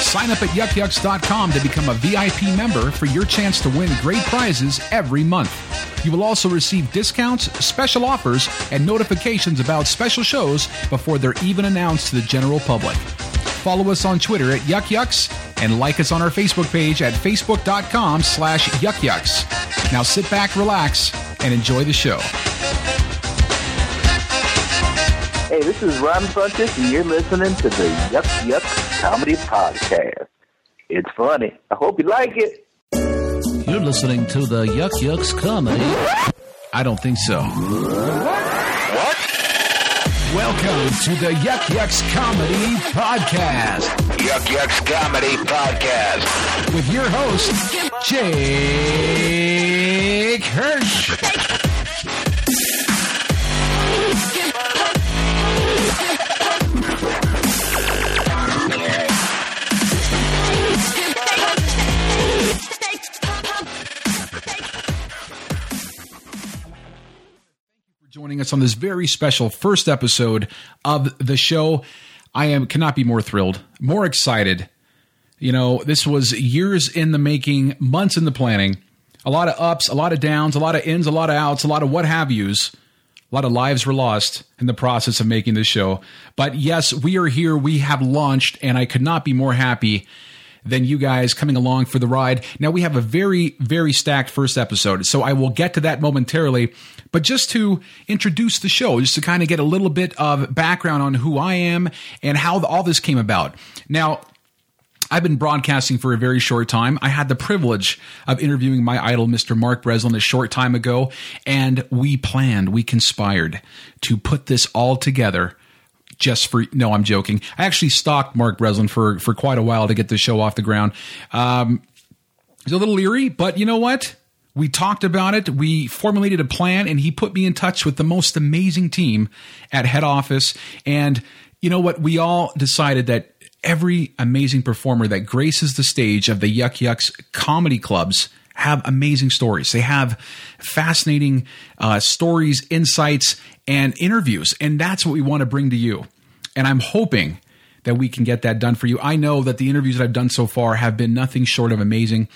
Sign up at yukyuks.com to become a VIP member for your chance to win great prizes every month. You will also receive discounts, special offers, and notifications about special shows before they're even announced to the general public. Follow us on Twitter at yukyuks and like us on our Facebook page at facebook.com slash yukyuks. Now sit back, relax, and enjoy the show. Hey, this is Ron Funches, and you're listening to the Yuk Yuk Comedy Podcast. It's funny. I hope you like it. You're listening to the Yuk Yuk's Comedy. I don't think so. What? Welcome to the Yuk Yuk's Comedy Podcast. Yuk Yuk's Comedy Podcast. With your host, Jake Hirsch. Joining us on this very special first episode of the show. I am cannot be more thrilled, more excited. You know, this was years in the making, months in the planning, a lot of ups, a lot of downs, a lot of ins, a lot of outs, a lot of what have yous. A lot of lives were lost in the process of making this show. But yes, we are here. We have launched, and I could not be more happy than you guys coming along for the ride. Now, we have a very, very stacked first episode, so I will get to that momentarily. But just to introduce the show, just to kind of get a little bit of background on who I am and how all this came about. Now, I've been broadcasting for a very short time. I had the privilege of interviewing my idol, Mr. Mark Breslin, a short time ago, and we planned, we conspired to put this all together just for no, I'm joking. I actually stalked Mark Breslin for for quite a while to get the show off the ground. Um, it's a little leery, but you know what? We talked about it. We formulated a plan, and he put me in touch with the most amazing team at head office. And you know what? We all decided that every amazing performer that graces the stage of the Yuk Yuk's comedy clubs have amazing stories. They have fascinating uh, stories, insights, and interviews. And that's what we want to bring to you. And I'm hoping that we can get that done for you. I know that the interviews that I've done so far have been nothing short of amazing,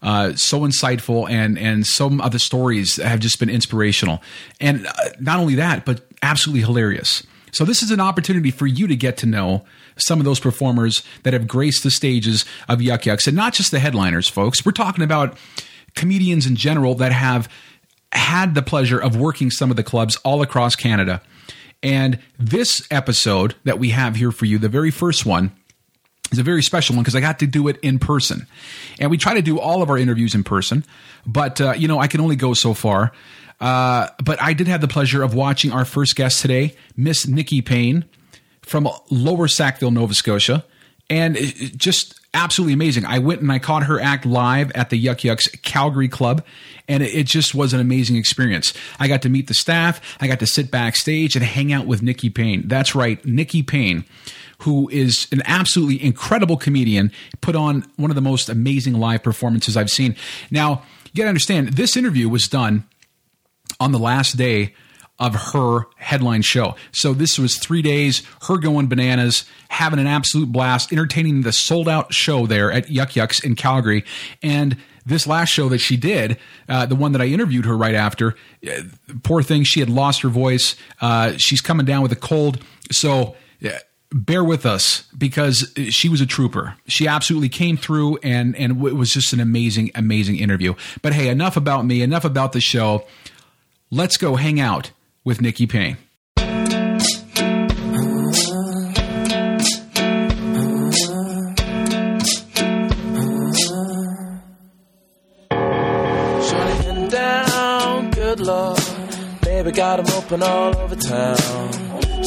uh, so insightful, and and some of the stories have just been inspirational. And uh, not only that, but absolutely hilarious. So this is an opportunity for you to get to know some of those performers that have graced the stages of Yuk Yuk's, and not just the headliners, folks. We're talking about comedians in general that have had the pleasure of working some of the clubs all across Canada. And this episode that we have here for you, the very first one, is a very special one because I got to do it in person. And we try to do all of our interviews in person, but, uh, you know, I can only go so far. Uh, but I did have the pleasure of watching our first guest today, Miss Nikki Payne from Lower Sackville, Nova Scotia. And just absolutely amazing. I went and I caught her act live at the Yuk Yuk's Calgary Club, and it just was an amazing experience. I got to meet the staff, I got to sit backstage and hang out with Nikki Payne. That's right, Nikki Payne. Who is an absolutely incredible comedian, put on one of the most amazing live performances I've seen. Now, you gotta understand, this interview was done on the last day of her headline show. So this was three days, her going bananas, having an absolute blast, entertaining the sold out show there at Yuk Yuk's in Calgary. And this last show that she did, uh, the one that I interviewed her right after, uh, poor thing, she had lost her voice. Uh, she's coming down with a cold. So, uh, bear with us because she was a trooper. She absolutely came through and and it was just an amazing amazing interview. But hey, enough about me, enough about the show. Let's go hang out with Nikki Payne. Baby got 'em open all over town.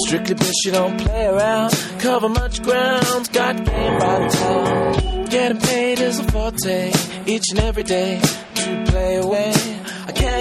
Strictly bitch, you don't play around. Cover much ground, got game by the town. Getting paid is a forte, each and every day to play away.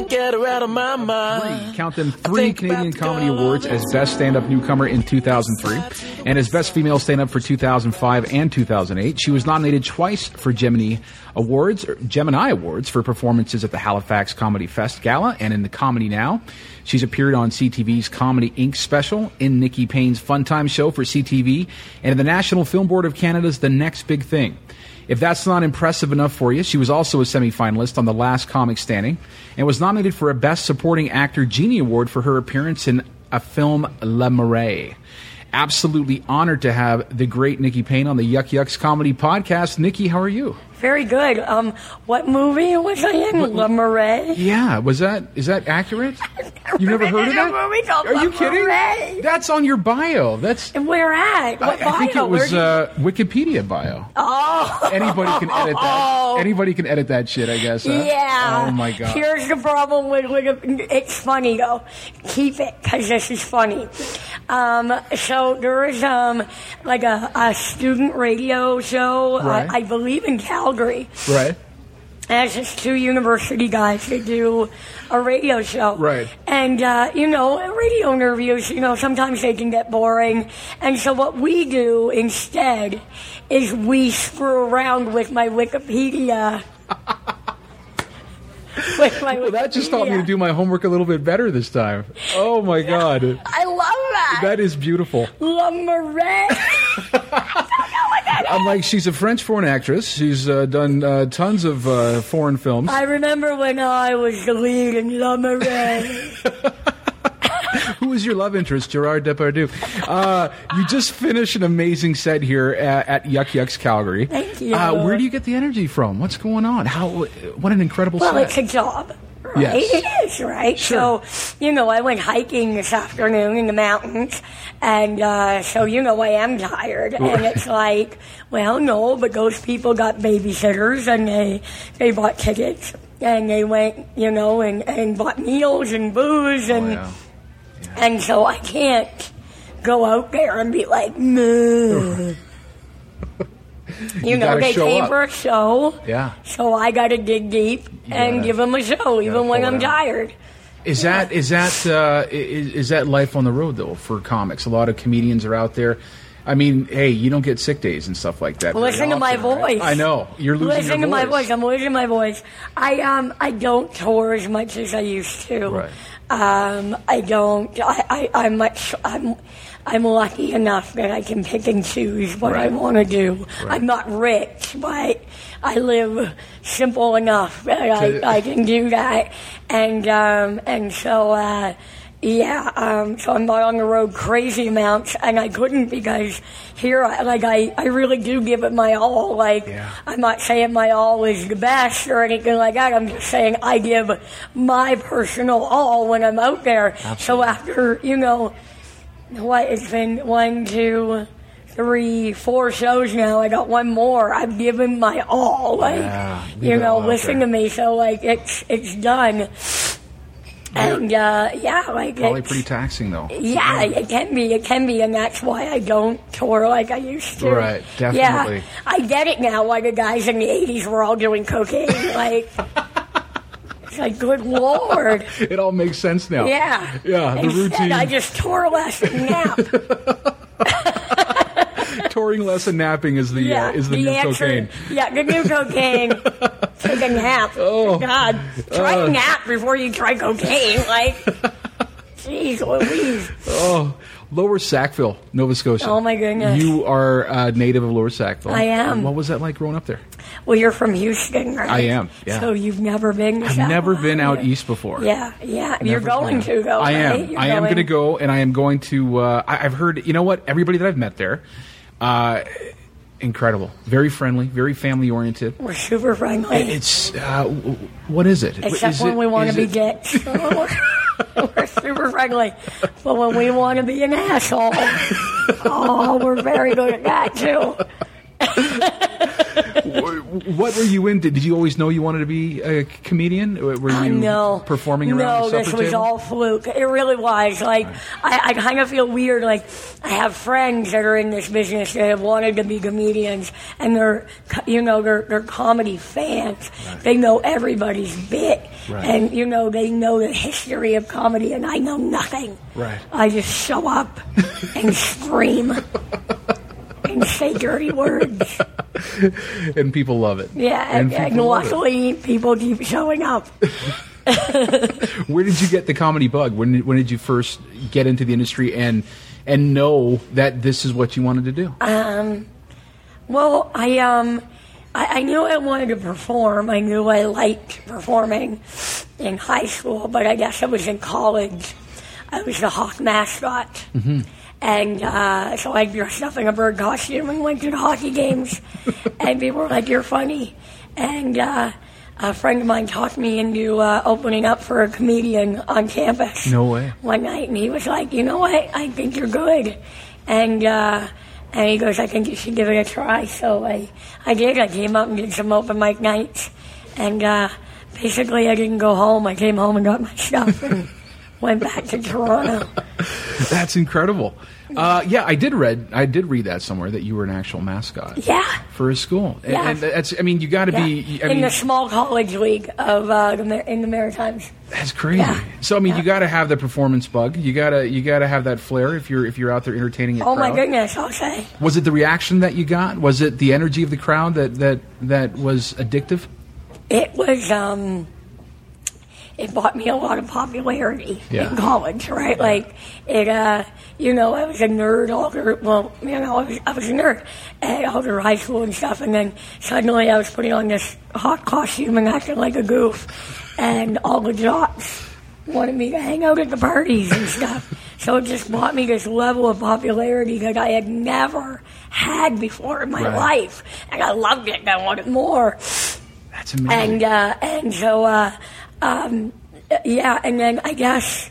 Can't get her out of my mind. Count them three Canadian Comedy Awards as Best Stand Up Newcomer in 2003 and as Best Female Stand Up for 2005 and 2008. She was nominated twice for Gemini Awards, or Gemini Awards for performances at the Halifax Comedy Fest Gala and in the Comedy Now. She's appeared on CTV's Comedy Inc. special, in Nikki Payne's Fun Time show for CTV, and in the National Film Board of Canada's The Next Big Thing. If that's not impressive enough for you, she was also a semifinalist on The Last Comic Standing and was nominated for a Best Supporting Actor Genie Award for her appearance in a film La Marais. Absolutely honored to have the great Nikki Payne on the Yuk Yuk's Comedy Podcast. Nikki, how are you? Very good. Um, what movie was I in? La Marais. Yeah, was that is that accurate? You've never heard of that? movie called Are you kidding? Marais. That's on your bio. That's And where at? What I, I think it was you- uh, Wikipedia bio. oh, Anybody can edit that. Anybody can edit that shit. I guess. huh? yeah. Oh my god. Here's the problem with, with it's funny though. Keep it because this is funny. Um, so there is um like a, a student radio show. Right. I, I believe in Calgary. right. And it's just two university guys that do a radio show. Right. And, uh, you know, radio interviews, you know, sometimes they can get boring. And so what we do instead is we screw around with my Wikipedia. with my Well, that just taught me to do my homework a little bit better this time. Oh my god. I love that. That is beautiful. La Marais. I'm like, she's a French foreign actress. She's uh, done uh, tons of uh, foreign films. I remember when I was the lead in La Marais. Who is your love interest? Gerard Depardieu. Uh, you just finished an amazing set here at, at Yuk Yuk's Calgary. Thank you. Uh, where do you get the energy from? What's going on? How? What an incredible Well, set. it's a job. Right? Yes. It is, right? Sure. So, you know, I went hiking this afternoon in the mountains, and uh, so, you know, I am tired. And it's like, well, no, but those people got babysitters, and they, they bought tickets, and they went, you know, and, and bought meals and booze, and, Oh, yeah. and so I can't go out there and be like, no. You, know, they came up. for a show. Yeah. So I got to dig deep and gotta- give them a show, even when I'm tired. Is that is that uh, is, is that life on the road though for comics? A lot of comedians are out there. I mean, hey, you don't get sick days and stuff like that. Listen to my often, right? voice. I know you're losing Listen to my voice. voice. I'm losing my voice. I um I don't tour as much as I used to. Right. Um, I don't. I, I I'm much. I'm. I'm lucky enough that I can pick and choose what I want to do. Right. I'm not rich, but I live simple enough that I, I can do that. And um, and so uh, yeah, um, so I'm not on the road crazy amounts, and I couldn't because here, I, like I, I really do give it my all. Like Yeah. I'm not saying my all is the best or anything like that. I'm just saying I give my personal all when I'm out there. So after you know, what it's been one, two, three, four shows now. I got one more. I've given my all. Like Yeah, you know, listen there. to me. So like it's it's done. And uh, yeah, like it's Probably pretty taxing though. yeah, it can be. It can be, and that's why I don't tour like I used to. Right, definitely. Yeah, I get it now. Why the guys in the '80s were all doing cocaine? Like, it's like, good lord. It all makes sense now. Yeah. Yeah, the Instead, routine. I just tour less and nap. Touring less and napping is the yeah, uh, is the, new answer- cocaine. Yeah, the new cocaine. Take a nap. Oh. God, try Uh. nap before you try cocaine. Like, jeez Louise. Oh, Lower Sackville, Nova Scotia. Oh, my goodness. You are a native of Lower Sackville. I am. What was that like growing up there? Well, you're from Houston, right? I am, yeah. So you've never been to I've South never been out east before. Yeah, yeah. You're going to, though. I am. right? I am going to go, and I am going to. Uh, I, I've heard. You know what? Everybody that I've met there, uh, incredible, very friendly, very family oriented. We're super friendly. It's uh, what is it? Except Is when it- we want to be dicks. we're super friendly. But when we want to be an asshole, oh, we're very good at that, too. what were you into? Did you always know you wanted to be a comedian? Were you Uh, no performing around no, the this was table? all fluke. It really was. Like I, I kind of feel weird. Like I have friends that are in this business that have wanted to be comedians, and they're you know they're they're comedy fans. They know everybody's bit, Right. and you know they know the history of comedy, and I know nothing. Right. I just show up and scream and say dirty words. and people love it. Yeah, and, and, people it. luckily people keep showing up. Where did you get the comedy bug? When did, when did you first get into the industry and and know that this is what you wanted to do? Well, I um, I, I knew I wanted to perform. I knew I liked performing in high school, but I guess I was in college. I was the hawk mascot, and uh, so I dressed up in a bird costume and went to the hockey games. and people were like, "You're funny," and. Uh, a friend of mine talked me into uh, opening up for a comedian on campus. No way. One night, and he was like, "You know what? I think you're good," and uh, and he goes, "I think you should give it a try." So I, I did. I came up and did some open mic nights, and uh, basically, I didn't go home. I came home and got my stuff and went back to Toronto. That's incredible. Uh, yeah, I did read I did read that somewhere that you were an actual mascot Yeah. for a school. And, Yeah. and that's I mean you got to Yeah. be I in mean the small college league of uh, the, in the Maritimes. that's crazy. Yeah. So I mean you got to have the performance bug. You got to you got to have that flair if you're if you're out there entertaining your Oh my goodness! I'll say. Was it the reaction that you got? Was it the energy of the crowd that that that was addictive? It was um it bought me a lot of popularity Yeah. in college, right? Like it uh you know, I was a nerd all through well, you know, I was I was a nerd at all through high school and stuff and then suddenly I was putting on this hot costume and acting like a goof and all the jocks wanted me to hang out at the parties and stuff. So it just brought me this level of popularity that I had never had before in my Right. life. And I loved it and I wanted more That's amazing. and uh, and so uh, um, yeah, and then I guess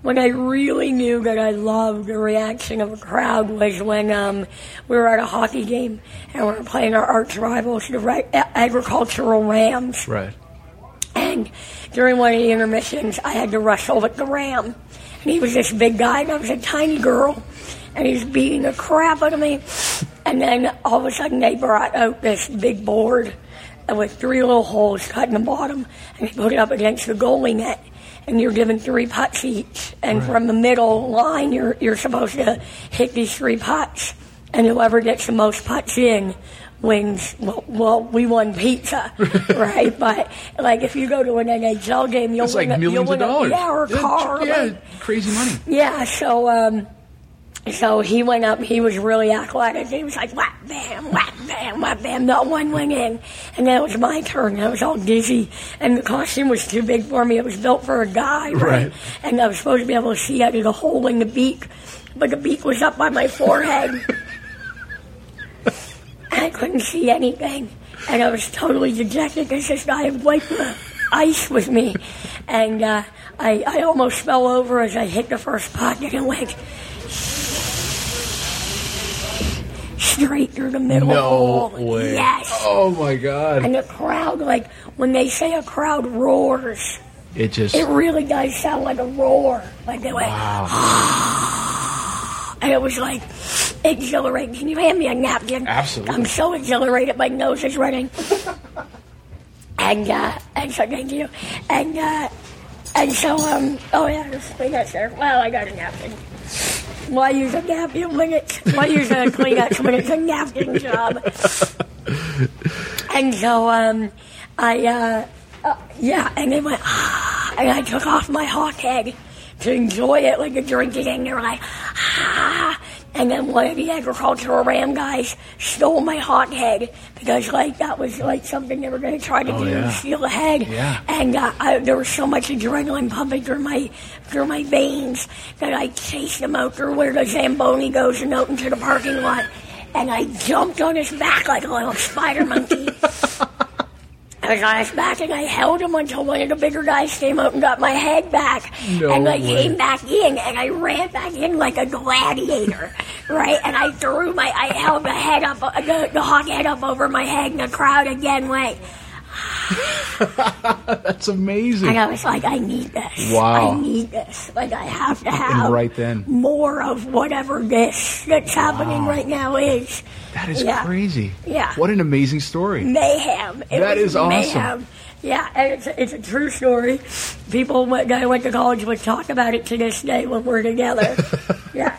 when I really knew that I loved the reaction of a crowd was when um, we were at a hockey game and we were playing our arch rivals, the Ra- agricultural Rams, right. and during one of the intermissions, I had to wrestle with the Ram, and he was this big guy, and I was a tiny girl, and he was beating the crap out of me. And then all of a sudden, they brought out this big board with three little holes cut in the bottom, and you put it up against the goalie net. And you're given three putts each, and from the middle line, you're you're supposed to hit these three putts, and whoever gets the most putts in wins. Well, well we won pizza, right? But like, if you go to an NHL game, you'll It's win like a, you'll millions of win a, dollars. yeah, or a car, Yeah, like- crazy money. yeah, so um, so he went up. He was really athletic. He was like whap bam, whap bam, whap bam. Not one went in, and then it was my turn. I was all dizzy, and the costume was too big for me. It was built for a guy, right? Right. And I was supposed to be able to see out of the hole in the beak, but the beak was up by my forehead. I couldn't see anything, and I was totally dejected because this guy had wiped the ice with me, and uh, I, I almost fell over as I hit the first puck, and it went straight through the middle No way. Yes. Oh my god. And the crowd, like when they say a crowd roars, It just it really does sound like a roar. Like they went, wow. and it was like exhilarating. Can you hand me a napkin? Absolutely. I'm so exhilarated, my nose is running. and uh, and so thank you. And uh, and so um oh yeah, there's Kleenex there. Well, I got a napkin. Why use a napkin when it's why use a Kleenex when it's a napkin job? And so um I uh, uh yeah, and they went ah, and I took off my hot head to enjoy it like a drinking and they were like ah and then one of the agricultural ram guys stole my hot head because like that was like something they were going to try to Oh, do yeah. steal a head Yeah. and uh, I, there was so much adrenaline pumping through my through my veins that I chased him out through where the Zamboni goes and out into the parking lot. And I jumped on his back like a little spider monkey. I got his back and I held him until one of the bigger guys came out and got my head back. No and I way. came back in and I ran back in like a gladiator, right? And I threw my, I held the head up, the, the hawk head up over my head and the crowd again went. That's amazing. And I was like, I need this. Wow. I need this. Like, I have to have right then. more of whatever this that's happening right now is. That is Yeah. crazy. Yeah. What an amazing story. mayhem. It That is awesome. mayhem. Yeah, and it's, it's a true story. People went- that I went to college would talk about it to this day when we're together. yeah.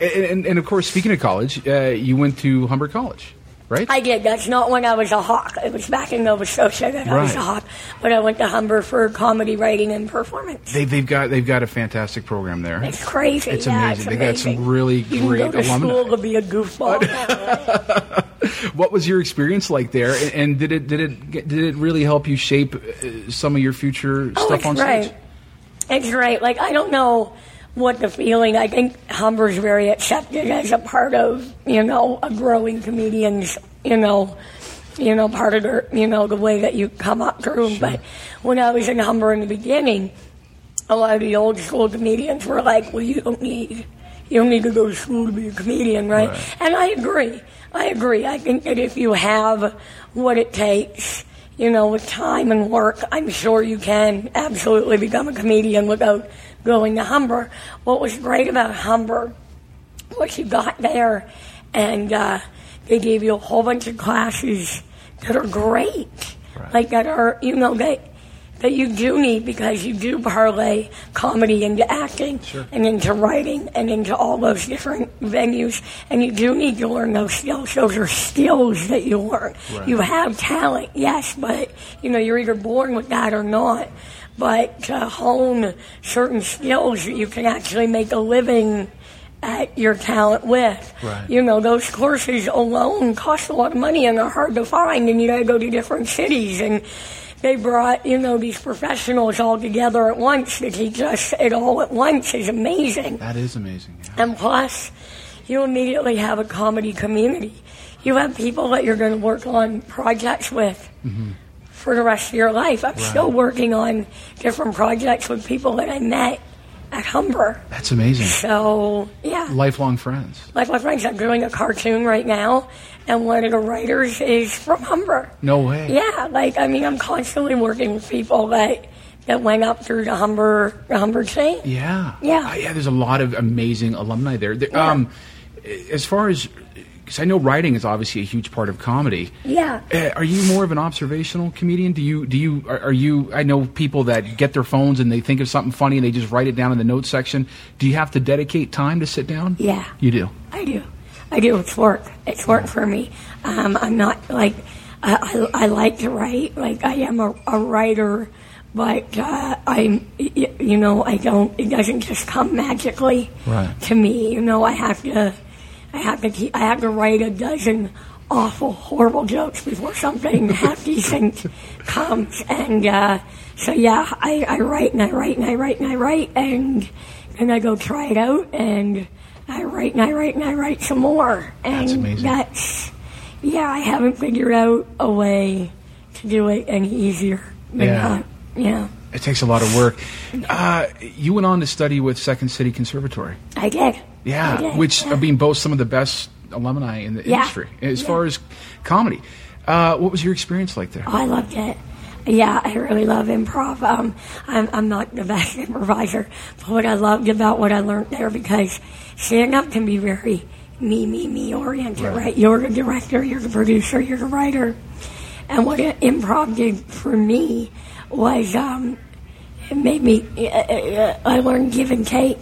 And, and, and of course, speaking of college, uh, you went to Humber College, right? I did. That's not when I was a hawk. It was back in Nova Scotia that I was a hawk. But I went to Humber for comedy writing and performance. they, they've got they've got a fantastic program there. It's crazy. It's yeah, amazing. It's They got some really you great go to alumni. school to be a goofball. What was your experience like there, and, and did it did it did it really help you shape uh, some of your future Oh, stuff on stage? It's great. Like I don't know what the feeling. I think Humber's very accepted as a part of you know a growing comedian's you know you know part of their you know the way that you come up through. But when I was in Humber in the beginning, a lot of the old school comedians were like, "Well, you don't need." You don't need to go to school to be a comedian, right? Right. And I agree. I agree. I think that if you have what it takes, you know, with time and work, I'm sure you can absolutely become a comedian without going to Humber. What was great about Humber was you got there and uh, they gave you a whole bunch of classes that are great. Like that are, you know, that, that you do need because you do parlay comedy into acting and into writing and into all those different venues. And you do need to learn those skills. Those are skills that you learn. You have talent, yes, but, you know, you're either born with that or not. But to hone certain skills that you can actually make a living at your talent with. Right. You know, those courses alone cost a lot of money and are hard to find, and you got to go to different cities. And they brought, you know, these professionals all together at once to teach us it all at once is amazing. That is amazing. yeah. And plus, you immediately have a comedy community. You have people that you're going to work on projects with mm-hmm. For the rest of your life. I'm still working on different projects with people that I met at Humber. That's amazing. So, yeah. Lifelong friends. My friends, I'm doing a cartoon right now, and one of the writers is from Humber. No way. Yeah, like, I mean, I'm constantly working with people that, that went up through the Humber, the Humber chain. Yeah. Yeah. Uh, yeah, there's a lot of amazing alumni there. There- Yeah. Um, as far as, because I know writing is obviously a huge part of comedy. Yeah. Uh, are you more of an observational comedian? Do you do you are, are you? I know people that get their phones and they think of something funny and they just write it down in the notes section. Do you have to dedicate time to sit down? Yeah. You do. I do. I do. It's work. It's work for me. Um, I'm not like I, I, I like to write. Like I am a, a writer, but uh, I'm you know I don't. It doesn't just come magically Right. to me. You know I have to. I have to keep. I have to write a dozen awful, horrible jokes before something half decent comes. And uh, so yeah, I, I write and I write and I write and I write and then I go try it out and I write and I write and I write some more. And That's amazing. that's yeah, I haven't figured out a way to do it any easier than Yeah. that. Yeah, It takes a lot of work. Uh, you went on to study with Second City Conservatory. I did. Yeah, which yeah. I mean boasts some of the best alumni in the Yeah. industry as Yeah. far as comedy. Uh, what was your experience like there? Oh, I loved it. Yeah, I really love improv. Um, I'm, I'm not the best improviser, but what I loved about what I learned there because stand up can be very me, me, me oriented, right. You're the director, you're the producer, you're the writer. And what improv did for me was um, it made me, uh, uh, I learned give and take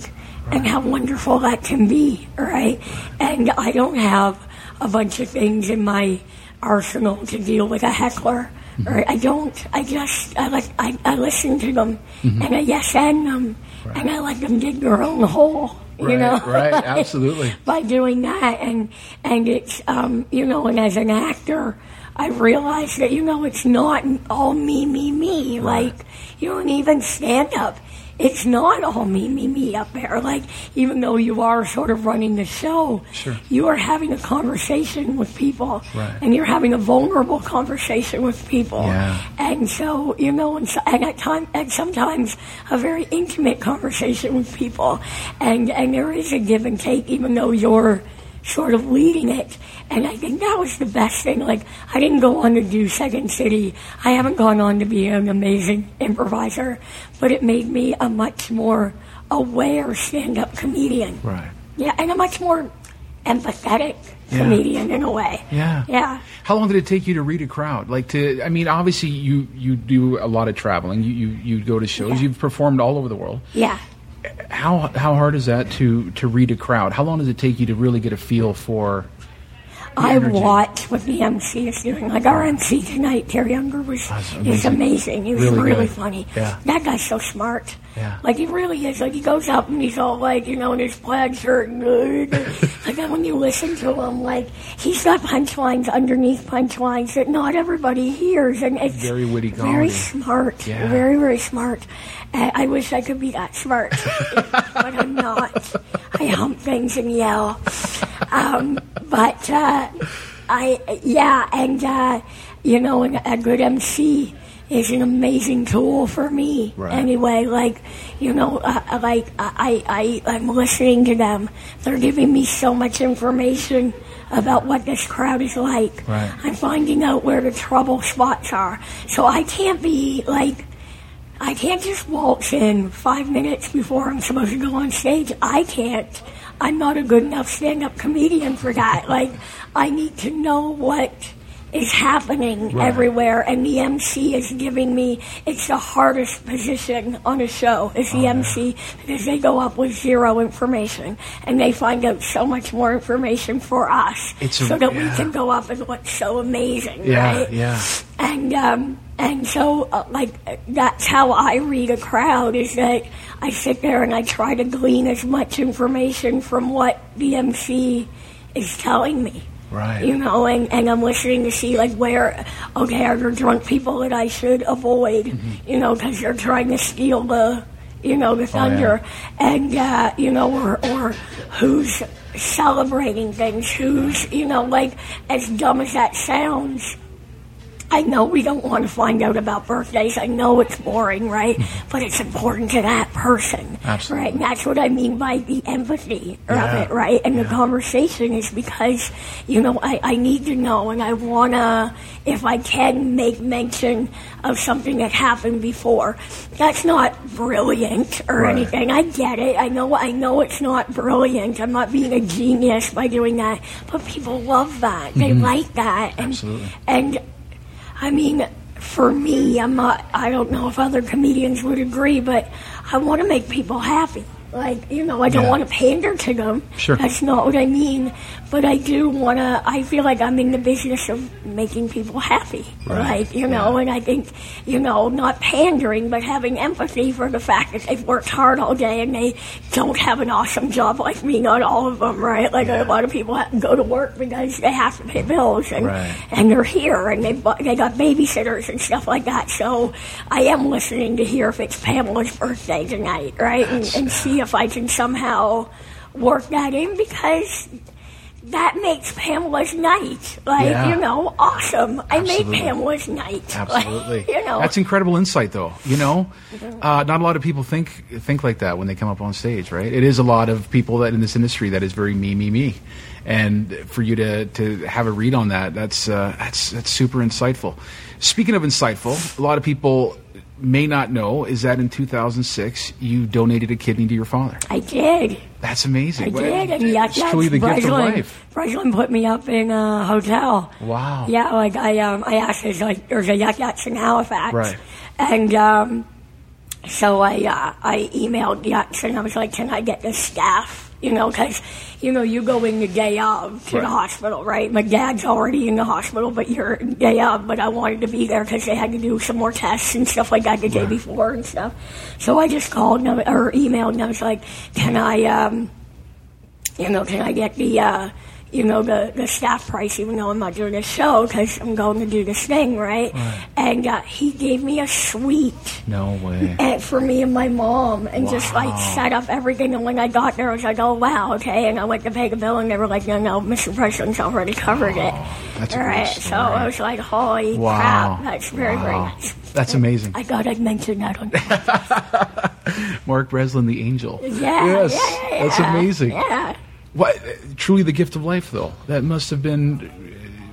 and how wonderful that can be, right? And I don't have a bunch of things in my arsenal to deal with a heckler. Right? I don't. I just I like I, I listen to them and I yes and them and I let them dig their own hole. You Right, know, right, absolutely. by doing that and and it's um you know and as an actor I realized that you know it's not all me me me like you don't even stand up it's not all me, me, me up there. Like, even though you are sort of running the show, Sure. you are having a conversation with people. Right. And you're having a vulnerable conversation with people. Yeah. And so, you know, and, so, and at time, and sometimes a very intimate conversation with people. And, and there is a give and take, even though you're sort of leading it. And I think that was the best thing. Like, I didn't go on to do Second City. I haven't gone on to be an amazing improviser, but it made me a much more aware stand-up comedian. Right. Yeah, and a much more empathetic Yeah. comedian in a way. Yeah. Yeah. How long did it take you to read a crowd? Like to, I mean, obviously you you do a lot of traveling. You you, you go to shows. Yeah. You've performed all over the world. Yeah. How how hard is that to to read a crowd? How long does it take you to really get a feel for? I energy. watch what the MC is doing. Like our MC tonight, Terry Younger was is amazing. He was Really really, funny. Yeah. That guy's so smart. Yeah. Like he really is. Like he goes up and he's all like, you know, in his plaid shirt and good. like then when you listen to him, like he's got punchlines underneath punchlines that not everybody hears, and it's Very witty comedy. very smart. Yeah. Very very smart. I, I wish I could be that smart, but I'm not. I hump things and yell. Um, but uh, I, yeah, and uh, you know, a good MC is an amazing tool for me. Right. Anyway, like you know, uh, like I, I, I'm listening to them. They're giving me so much information about what this crowd is like. Right. I'm finding out where the trouble spots are, so I can't be like. I can't just waltz in five minutes before I'm supposed to go on stage. I can't. I'm not a good enough stand up comedian for that. Like, I need to know what is happening Right. everywhere, and the MC is giving me. It's the hardest position on a show. Is Oh, the MC because they go up with zero information, and they find out so much more information for us, It's a- so that we can go up and what's so amazing. Yeah, right? yeah. and um, and so uh, like that's how I read a crowd is that I sit there and I try to glean as much information from what the MC is telling me. Right. You know, and, and I'm listening to see like where okay are there drunk people that I should avoid? Mm-hmm. You know, because they're trying to steal the you know the thunder, and uh, you know or or who's celebrating things, who's you know like as dumb as that sounds. I know we don't want to find out about birthdays. I know it's boring, right? But it's important to that person. Mm-hmm. Absolutely. Right? And that's what I mean by the empathy Yeah. of it, right? And the conversation is because, you know, I, I need to know and I want to, if I can, make mention of something that happened before. That's not brilliant or Right. anything. I get it. I know, I know it's not brilliant. I'm not being a genius by doing that. But people love that. They like that. And, Mm-hmm. Absolutely. and I mean, for me, I'm not, I don't know if other comedians would agree, but I want to make people happy. Like, you know, I don't Yeah. want to pander to them. Sure. That's not what I mean. But I do want to, I feel like I'm in the business of making people happy. Right. Like, you know, Yeah. and I think, you know, not pandering, but having empathy for the fact that they've worked hard all day and they don't have an awesome job like me. Not all of them, right? Like, a lot of people have to go to work because they have to pay bills and, Right. and they're here and they they got babysitters and stuff like that. So I am listening to hear if it's Pamela's birthday tonight, right? And, and see if I can somehow work that in because that makes Pamela's night. Like, Yeah. you know, awesome. I made Pamela's night. Like, Absolutely. you know. That's incredible insight, though. You know, uh, not a lot of people think think like that when they come up on stage, right? It is a lot of people that in this industry that is very me, me, me, and for you to to have a read on that, that's uh, that's that's super insightful. Speaking of insightful, a lot of people may not know is that in 2006 you donated a kidney to your father. I did. That's amazing. I did, and yeah, it's truly the gift of life. Breslin put me up in a hotel. Wow. Yeah, like I um I asked there's like there's a yuk yuk's in Halifax. Right. And um so I uh, I emailed yucks and I was like, can I get the staff? You know, because you know you go in the day of to Right. the hospital, right? My dad's already in the hospital, but you're day of. But I wanted to be there because they had to do some more tests and stuff like that the day before and stuff. So I just called and I, or emailed and I was like, can I um you know, can I get the uh, you know, the, the staff price, even though I'm not doing a show because I'm going to do this thing, right? And uh, he gave me a suite No way. and for me and my mom and just like set up everything. And when I got there, I was like, oh, wow, okay. And I went to pay the bill and they were like, no, no, Mr. President's already covered it. That's All right. So. I was like, holy Wow. crap. That's very, very Wow. nice. That's amazing. I thought I'd mention that on Mark Breslin, the angel. Yeah, Yes, yeah, yeah, that's amazing. Yeah. What? Truly, the gift of life, though. That must have been.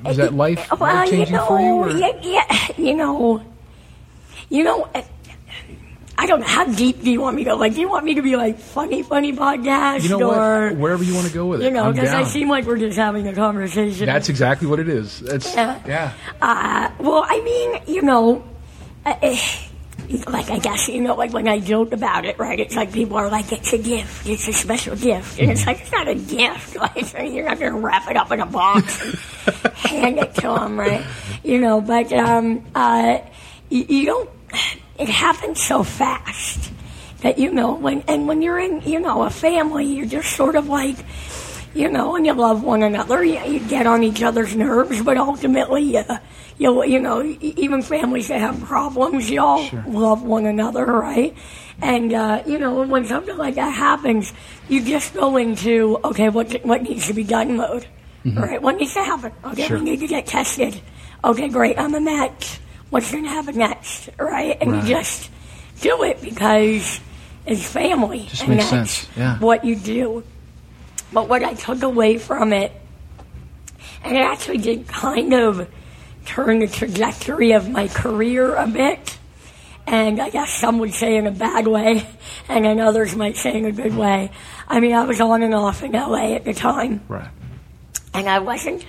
Was that life Well, life you changing know, for you? Or? yeah, yeah, you know, you know, I don't know how deep do you want me to go? Like, do you want me to be like funny, funny podcast, You know or what? Wherever you want to go with it. you know, because I seem like we're just having a conversation. That's exactly what it is. That's Yeah. yeah. Uh, well, I mean, you know, uh, eh, like I guess you know, like when I joke about it, right? It's like people are like, "It's a gift. It's a special gift," and it's like it's not a gift. Like you're not gonna wrap it up in a box and hand it to them, right? You know, but um, uh, you, you don't. It happens so fast that you know when and when you're in you know a family, you're just sort of like you know, and you love one another. You, you get on each other's nerves, but ultimately, uh, you you know, even families that have problems, you all love one another, right? And uh, you know, when something like that happens, you just go into okay, what what needs to be done mode, right? What needs to happen? Okay, Sure. we need to get tested. Okay, great. I'm a match. What's going to happen next, right? And Right. you just do it because it's family. Just and makes that's sense, yeah. What you do. But what I took away from it, and it actually did kind of turn the trajectory of my career a bit. And I guess some would say in a bad way, and then others might say in a good mm-hmm. way. I mean, I was on and off in LA at the time, Right. and I wasn't,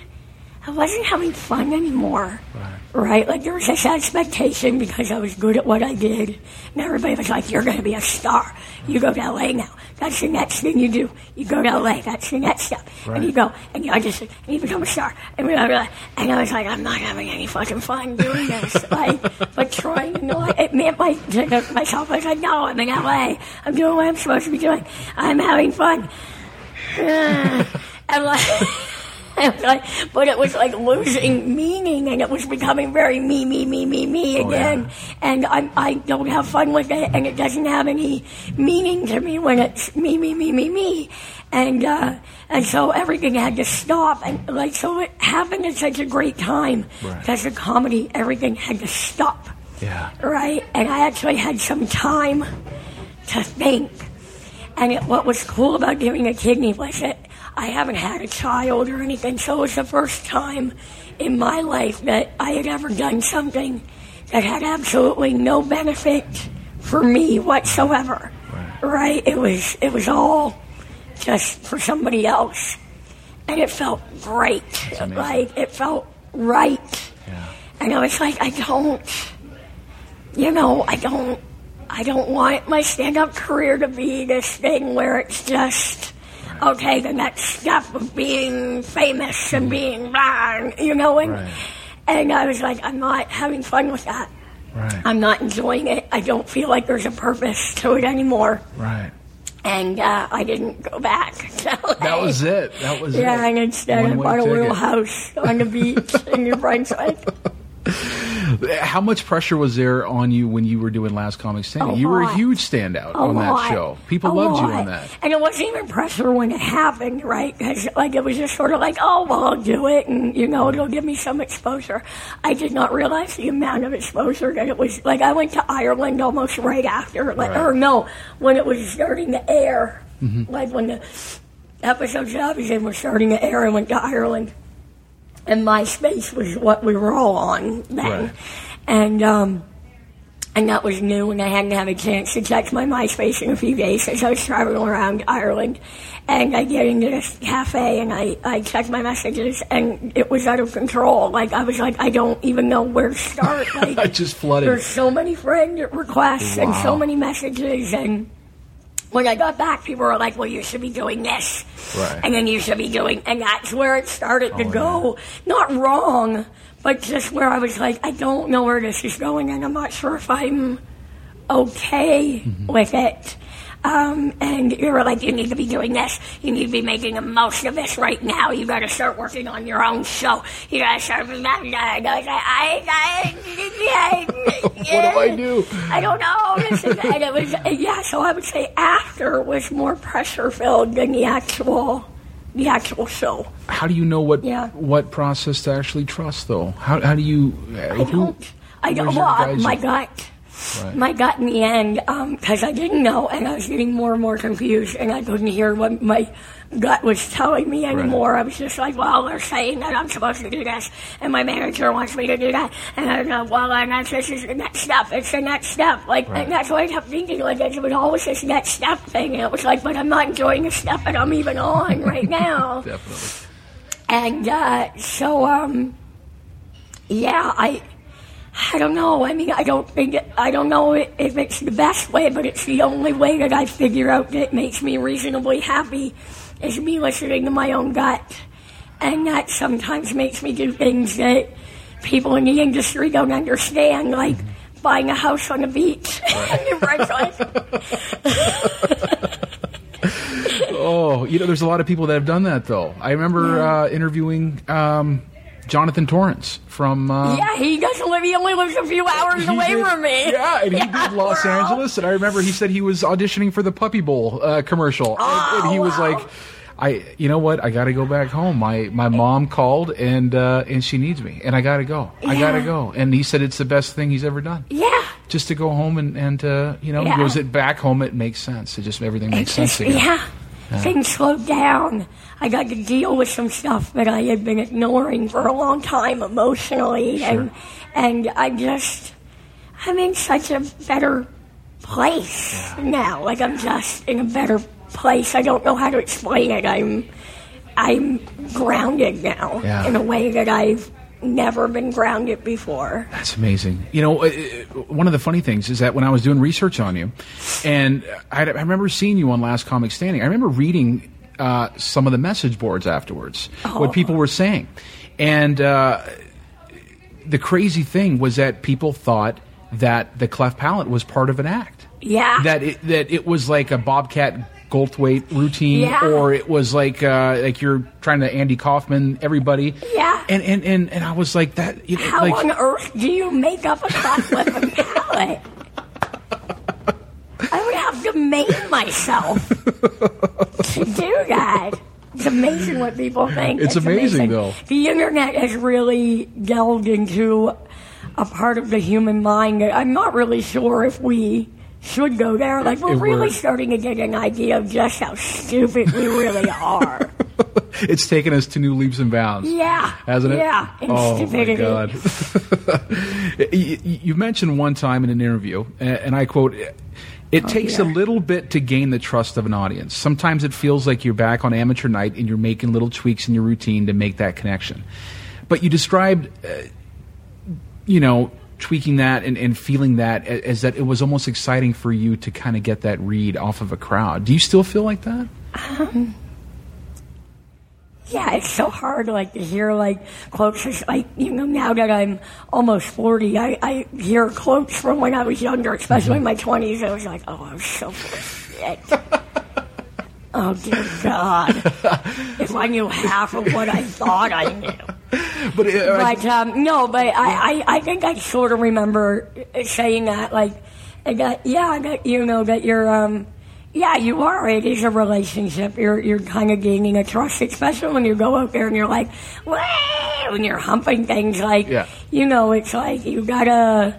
I wasn't having fun anymore. Right. Like there was this expectation because I was good at what I did, and everybody was like, "You're going to be a star. You go to LA now. That's the next thing you do. You go to LA. That's the next step. Right. And you go, and you, I just, and you become a star. And, blah, blah, and I was like, I'm not having any fucking fun doing this. like, but trying to not admit my, to myself. I was like, no, I'm in LA. I'm doing what I'm supposed to be doing. I'm having fun. Uh, and like. Like, but it was like losing meaning, and it was becoming very me, me, me, me, me Oh, yeah. again. And I, I don't have fun with it, and it doesn't have any meaning to me when it's me, me, me, me, me. And uh, and so everything had to stop, and like so it happened at such a great time Right. because the comedy, everything had to stop Yeah. right? And I actually had some time to think. And it, what was cool about giving a kidney was that I haven't had a child or anything, so it was the first time in my life that I had ever done something that had absolutely no benefit for me whatsoever. Right? It was it was all just for somebody else, and it felt great. Like it felt right. Yeah. And I was like, I don't, you know, I don't, I don't want my stand-up career to be this thing where it's just, okay, the next step of being famous and being blah, you know, and, Right. and I was like, I'm not having fun with that. Right. I'm not enjoying it. I don't feel like there's a purpose to it anymore. right. And uh, I didn't go back. That was it. That was Yeah, it. and instead I bought a little house on the beach in New Brunswick. How much pressure was there on you when you were doing Last Comic Standing? You were a huge standout on that lot. show. People loved you on that. And it wasn't even pressure when it happened, right? 'Cause, like it was just sort of like, oh well, I'll do it, and you know it'll give me some exposure. I did not realize the amount of exposure that it was. Like I went to Ireland almost right after, like Right. or no, when it was starting to air, Mm-hmm. like when the episodes that I was starting to air, I went to Ireland, and MySpace was what we were all on then, Right. and um and that was new, and I hadn't had a chance to check my MySpace in a few days as I was traveling around Ireland. And I get into this cafe, and I, I check my messages, and it was out of control. Like, I was like, I don't even know where to start. Like, I just flooded. there's so many friend requests and so many messages, and when I got back, people were like, "Well, you should be doing this, Right. and then you should be doing," and that's where it started to Oh, go. Not wrong, but just where I was like, "I don't know where this is going, and I'm not sure if I'm okay Mm-hmm. with it." Um, and you were like, you need to be doing this. You need to be making the most of this right now. You got to start working on your own show. You got to start. And I was like, I, I, I, What do I do? I don't know. Is, and it was, yeah. So I would say after was more pressure filled than the actual, the actual show. How do you know what Yeah. what process to actually trust, though? How how do you? I don't. I don't. Well, my gut. My gut in the end, because I didn't know, and I was getting more and more confused, and I couldn't hear what my gut was telling me anymore. I was just like, well, they're saying that I'm supposed to do this, and my manager wants me to do that, and I was like, well, and that's, this is the next step. It's the next step. Like, and that's what I kept thinking. Like, it was always this next step thing, and it was like, but I'm not enjoying the step that I'm even on right now. Definitely. And uh, so, um, yeah, I, I don't know. I mean, I don't think it, I don't know if it's the best way, but it's the only way that I figure out that makes me reasonably happy is me listening to my own gut, and that sometimes makes me do things that people in the industry don't understand, like buying a house on the beach. Oh, you know, there's a lot of people that have done that, though. I remember uh, interviewing um, Jonathan Torrens from. Uh, yeah, he doesn't live. He only lives a few hours away did- from me. Yeah, and he did Los Angeles, and I remember he said he was auditioning for the Puppy Bowl uh, commercial, and, and he was like, "I, you know what? I got to go back home. My my mom called, and uh, and she needs me, and I got to go. I got to go." And he said it's the best thing he's ever done. Yeah. Just to go home and and uh, you know, Yeah. he goes it back home. It makes sense. It just everything makes sense Just- again. yeah. Things slowed down. I got to deal with some stuff that I had been ignoring for a long time emotionally, and and I just I'm in such a better place now. Like I'm just in a better place. I don't know how to explain it. I'm I'm grounded now Yeah. in a way that I've never been grounded before. That's amazing. You know, uh, uh, one of the funny things is that when I was doing research on you, and I, I remember seeing you on Last Comic Standing, I remember reading uh, some of the message boards afterwards, what people were saying. And uh, the crazy thing was that people thought that the cleft palate was part of an act. Yeah. That it, that it was like a Bobcat Goldthwait routine, Yeah. or it was like uh, like you're trying to Andy Kaufman everybody. Yeah. And and and, and I was like that. You know, How like, on earth do you make up a clock with a palate? I would have to make myself to do that. It's amazing what people think. It's amazing, though. The internet has really delved into a part of the human mind that I'm not really sure if we should go there. Like, we're we're- really starting to get an idea of just how stupid we really are. it's taken us to new leaps and bounds. Yeah. Hasn't it? Yeah. Oh stupidity. my god! you, mentioned one time in an interview, and I quote. It takes a Oh, little bit to gain the trust of an audience. Sometimes it feels like you're back on amateur night and you're making little tweaks in your routine to make that connection. But you described, uh, you know, tweaking that and, and feeling that as that it was almost exciting for you to kind of get that read off of a crowd. Do you still feel like that? Um, yeah, it's so hard, like to hear like quotes. It's like you know, now that I'm almost forty, I, I hear quotes from when I was younger, especially in my twenties. I was like, oh, I'm so full shit. oh dear God! if I knew half of what I thought I knew. But, uh, But um, no, but I, I, I think I sort of remember saying that, like, I got, yeah, I got, you know, that you're, um, yeah, you are. It is a relationship. You're, you're kind of gaining a trust, especially when you go out there and you're like, when you're humping things, like, Yeah. you know, it's like you gotta,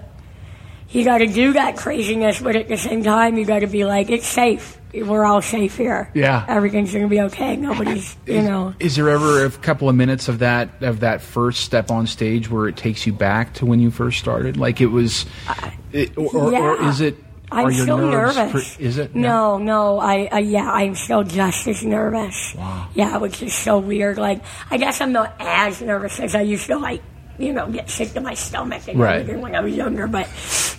you gotta do that craziness, but at the same time, you gotta be like, it's safe. We're all safe here. Yeah. Everything's gonna be okay. Nobody's, you know. Is there ever a couple of minutes of that of that first step on stage where it takes you back to when you first started? Like it was, it, or, or, or is it? I'm are still nervous. pre- is it? No, no. I, I yeah, I'm still just as nervous. Wow. Yeah, which is so weird. Like, I guess I'm not as nervous as I used to. Like, you know, get sick to my stomach and Right. everything when I was younger. But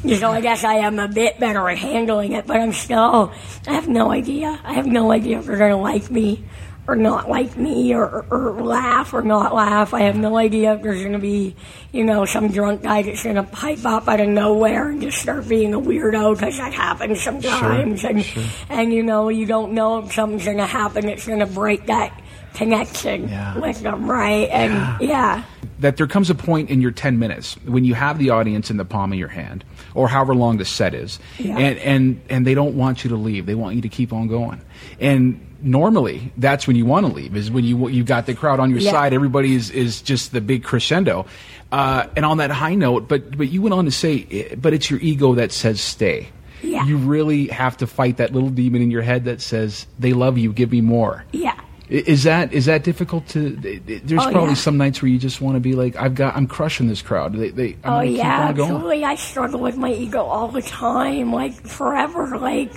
you know, I guess I am a bit better at handling it. But I'm still. I have no idea. I have no idea if they're gonna like me or not like me or, or laugh or not laugh. I have no idea if there's going to be, you know, some drunk guy that's going to pipe up out of nowhere and just start being a weirdo because that happens sometimes. and, and, you know, you don't know if something's going to happen that's going to break that connection Yeah. with them, right? And yeah. That there comes a point in your 10 minutes when you have the audience in the palm of your hand or however long the set is Yeah. and, and and they don't want you to leave they want you to keep on going and normally that's when you want to leave is when you you got the crowd on your Yeah. side everybody is, is just the big crescendo uh, and on that high note but but you went on to say eh, but it's your ego that says stay Yeah. you really have to fight that little demon in your head that says they love you give me more Yeah. Is that is that difficult to? There's Oh, probably yeah. some nights where you just want to be like, I've got, I'm crushing this crowd. They, they, I'm Oh yeah, keep on going. absolutely. I struggle with my ego all the time, like forever. Like,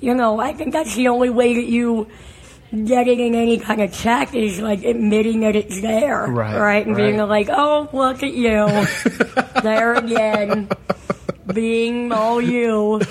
you know, I think that's the only way that you get it in any kind of check is like admitting that it's there, Right, right? And being like, oh, look at you, there again, being all you.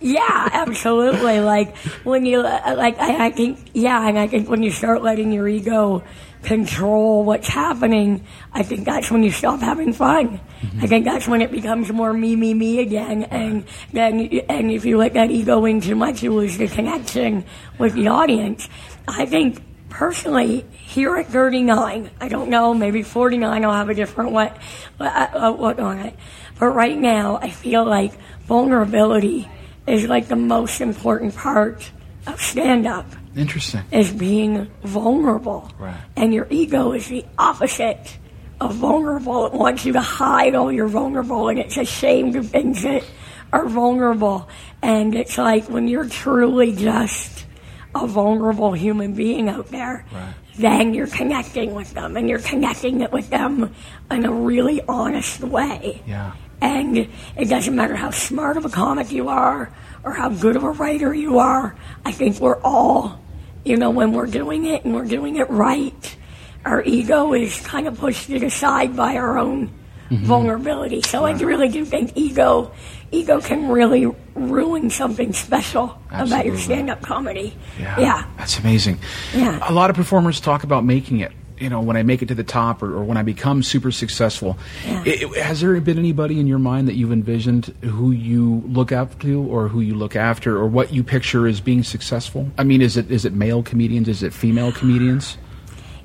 Yeah, absolutely. Like when you uh, like, I, I think yeah, and I think when you start letting your ego control what's happening, I think that's when you stop having fun. I think that's when it becomes more me, me, me again, and then and if you let that ego in too much, you lose the connection with the audience. I think personally here at 39, I don't know, maybe 49, I'll have a different what, uh, what on it. But right now, I feel like vulnerability is like the most important part of stand up Interesting. is being vulnerable. Right. And your ego is the opposite of vulnerable. It wants you to hide all your vulnerable and it's ashamed of things that are vulnerable. And it's like when you're truly just a vulnerable human being out there, Right. then you're connecting with them and you're connecting it with them in a really honest way. Yeah. And it doesn't matter how smart of a comic you are or how good of a writer you are. I think we're all, you know, when we're doing it and we're doing it right, our ego is kind of pushed to the side by our own mm-hmm. vulnerability. So I really do think ego, ego can really ruin something special about your stand-up comedy. Yeah. yeah. That's amazing. Yeah. A lot of performers talk about making it. You know, when I make it to the top or, or when I become super successful. Yeah. I- I- has there been anybody in your mind that you've envisioned who you look up to or who you look after or what you picture as being successful? I mean, is it is it male comedians? Is it female comedians?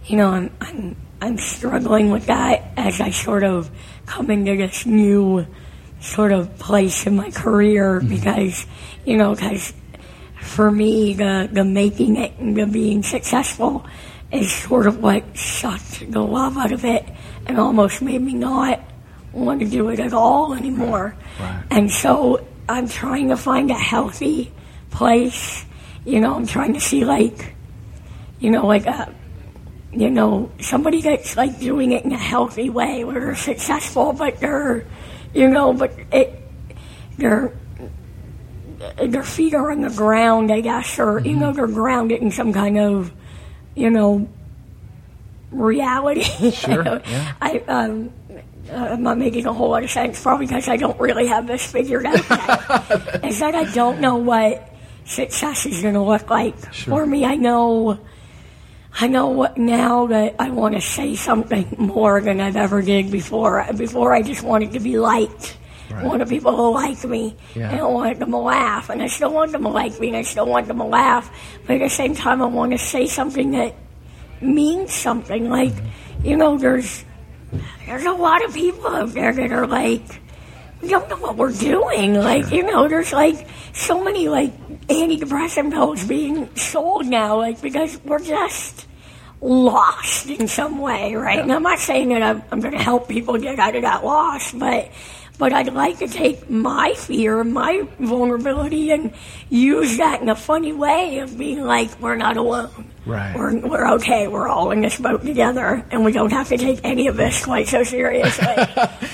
you know, I'm, I'm, I'm struggling with that as I sort of come into this new sort of place in my career mm-hmm. because, you know, because for me, the, the making it and the being successful is sort of like sucked the love out of it and almost made me not want to do it at all anymore. Right. And so I'm trying to find a healthy place. You know, I'm trying to see like, you know, like a, you know, somebody that's like doing it in a healthy way where they're successful, but they're, you know, but it, they're, their feet are on the ground, I guess, or, you mm-hmm. know, they're grounded in some kind of, you know, reality. Sure, yeah. I, um, uh, I'm not making a whole lot of sense, probably because I don't really have this figured out yet. is that I don't know what success is going to look like Sure. for me. I know, I know what now that I want to say something more than I've ever did before. Before I just wanted to be liked. I Right. wanted people to like me, Yeah. and I wanted them to laugh, and I still want them to like me, and I still want them to laugh. But at the same time, I want to say something that means something. Like, mm-hmm. you know, there's there's a lot of people out there that are like, we don't know what we're doing. Like, you know, there's like so many like antidepressant pills being sold now, like because we're just lost in some way, right? And I'm not saying that I'm, I'm going to help people get out of that loss, but but I'd like to take my fear, my vulnerability, and use that in a funny way of being like, we're not alone. Right. We're, we're okay. We're all in this boat together, and we don't have to take any of this quite so seriously.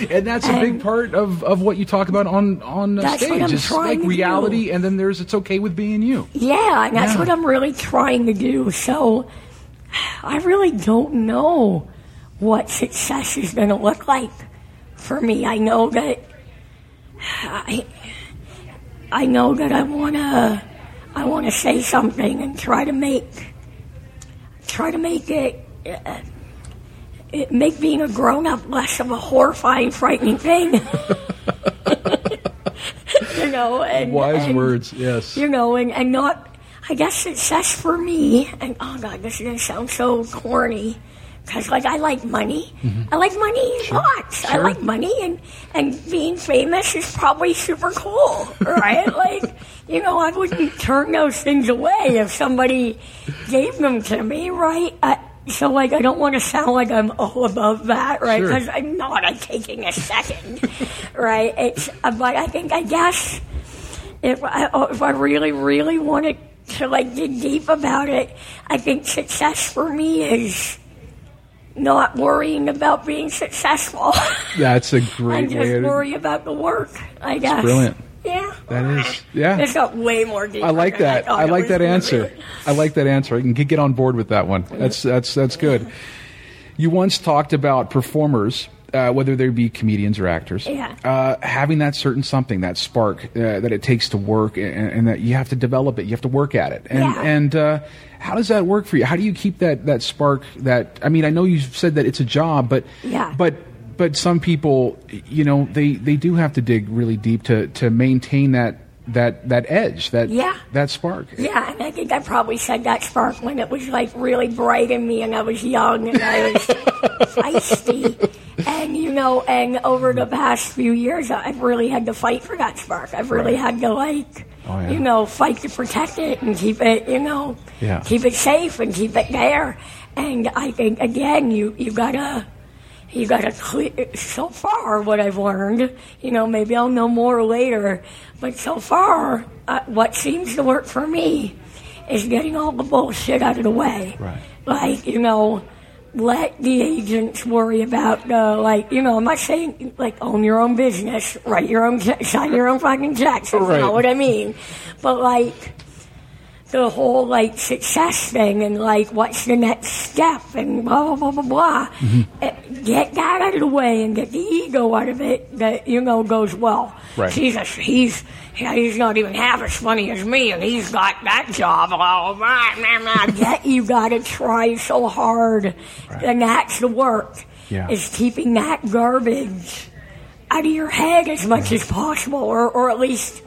And that's a big part of, of what you talk about on on That's what stage. I'm It's trying like to do. reality, and then there's it's okay with being you. Yeah, and that's Yeah. what I'm really trying to do. So I really don't know what success is going to look like for me. I know that I, I know that I want to I want to say something and try to make try to make it, uh, it make being a grown up less of a horrifying, frightening thing. you know, and, Wise and, words, yes. You know, and, and not, I guess success for me, and oh god, this is gonna sound so corny. Cause like I like money, mm-hmm. I like money lots. I Sure. like money, and and being famous is probably super cool, right? like, you know, I wouldn't turn those things away if somebody gave them to me, right? I, so like, I don't want to sound like I'm all above that, right? Sure. Because I'm not. I'm taking a second, right? It's, but I think I guess if I, if I really, really wanted to like dig deep about it, I think success for me is not worrying about being successful. That's a great just way to. worry about the work. I guess. That's brilliant. Yeah. That is, yeah. It's got way more. I like that. I like that answer. I like that answer. I can get get on board with that one. That's that's that's good. You once talked about performers, uh, whether they be comedians or actors, Yeah. uh, having that certain something, that spark uh, that it takes to work, and, and that you have to develop it. You have to work at it. And Yeah. and uh, how does that work for you? How do you keep that that spark? That I mean, I know you've said that it's a job, but Yeah. but but some people, you know, they they do have to dig really deep to to maintain that that that edge, that Yeah. that spark. Yeah, and I think I probably said that spark when it was like really bright in me and I was young and I was feisty. Know, and over the past few years, I've really had to fight for that spark. I've really had to like, Oh, yeah. you know, fight to protect it and keep it, you know, Yeah. keep it safe and keep it there. And I think again, you you gotta you gotta clear. So far, what I've learned, you know, maybe I'll know more later, but so far, uh, what seems to work for me is getting all the bullshit out of the way. Right. Like you know, let the agents worry about the like. You know, I'm not saying like own your own business, write your own, sign your own fucking checks. That's Right. not what I mean. But like the whole like success thing and like what's the next step and blah blah blah blah blah. Mm-hmm. Eh, Get that out of the way and get the ego out of it that you know goes well. Right. Jesus, he's he's not even half as funny as me, and he's got that job. Blah, blah, blah, blah. Get you got to try so hard, and that's the work. Yeah. Is keeping that garbage out of your head as much as possible, or or at least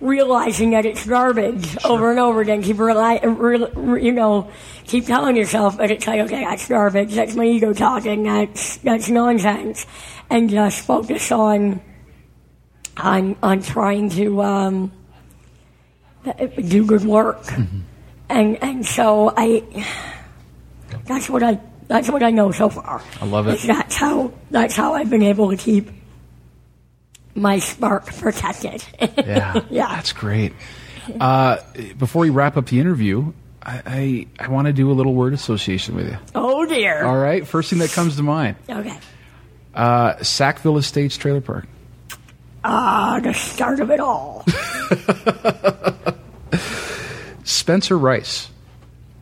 realizing that it's garbage over and over again. Keep rely, re, re- you know, keep telling yourself that it's like, okay, that's garbage. That's my ego talking. That's that's nonsense, and just focus on on on trying to um, do good work. And and so I, that's what I that's what I know so far. I love it. That's how that's how I've been able to keep my spark protected. Yeah, Yeah. that's great. Uh, before we wrap up the interview, I I, I want to do a little word association with you. oh dear. All right, first thing that comes to mind: Okay. uh, Sackville Estates Trailer Park. Ah, the start of it all. Spencer Rice.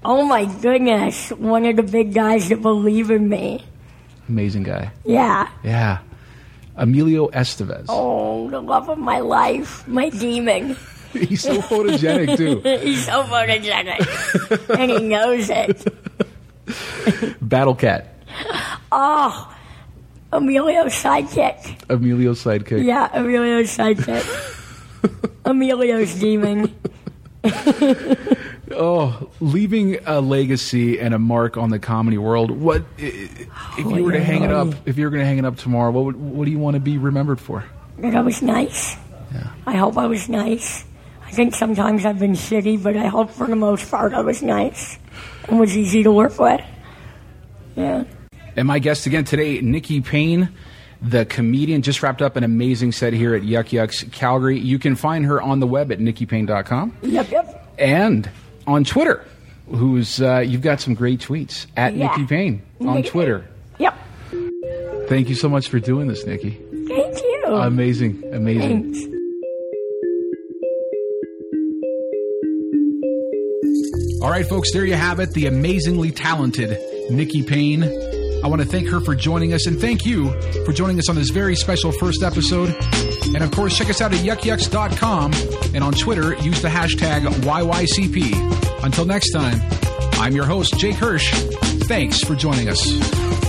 oh my goodness, one of the big guys that believe in me. Amazing guy. Yeah. Yeah. Emilio Estevez. Oh, the love of my life, my demon. He's so photogenic too. He's so photogenic, and he knows it. Battle Cat. Oh, Emilio's sidekick. Emilio's sidekick. Yeah, Emilio's sidekick. Emilio's demon. Oh, leaving a legacy and a mark on the comedy world. What if you were to hang it up? If you were going to hang it up tomorrow, what would, what do you want to be remembered for? That I was nice. Yeah. I hope I was nice. I think sometimes I've been shitty, but I hope for the most part I was nice and was easy to work with. Yeah. And my guest again today, Nikki Payne, the comedian, just wrapped up an amazing set here at Yuk Yuk's Calgary. You can find her on the web at nikkiPayne.com Yep, yep. and on Twitter. Who's uh, you've got some great tweets at Yeah. Nikki Payne on Twitter. Yep. Thank you so much for doing this, Nikki. Thank you. Amazing, amazing. Thanks. All right, folks, there you have it. The amazingly talented Nikki Payne. I want to thank her for joining us and thank you for joining us on this very special first episode. And of course, check us out at yukyuks.com and on Twitter, use the hashtag YYCP. Until next time, I'm your host, Jake Hirsch. Thanks for joining us.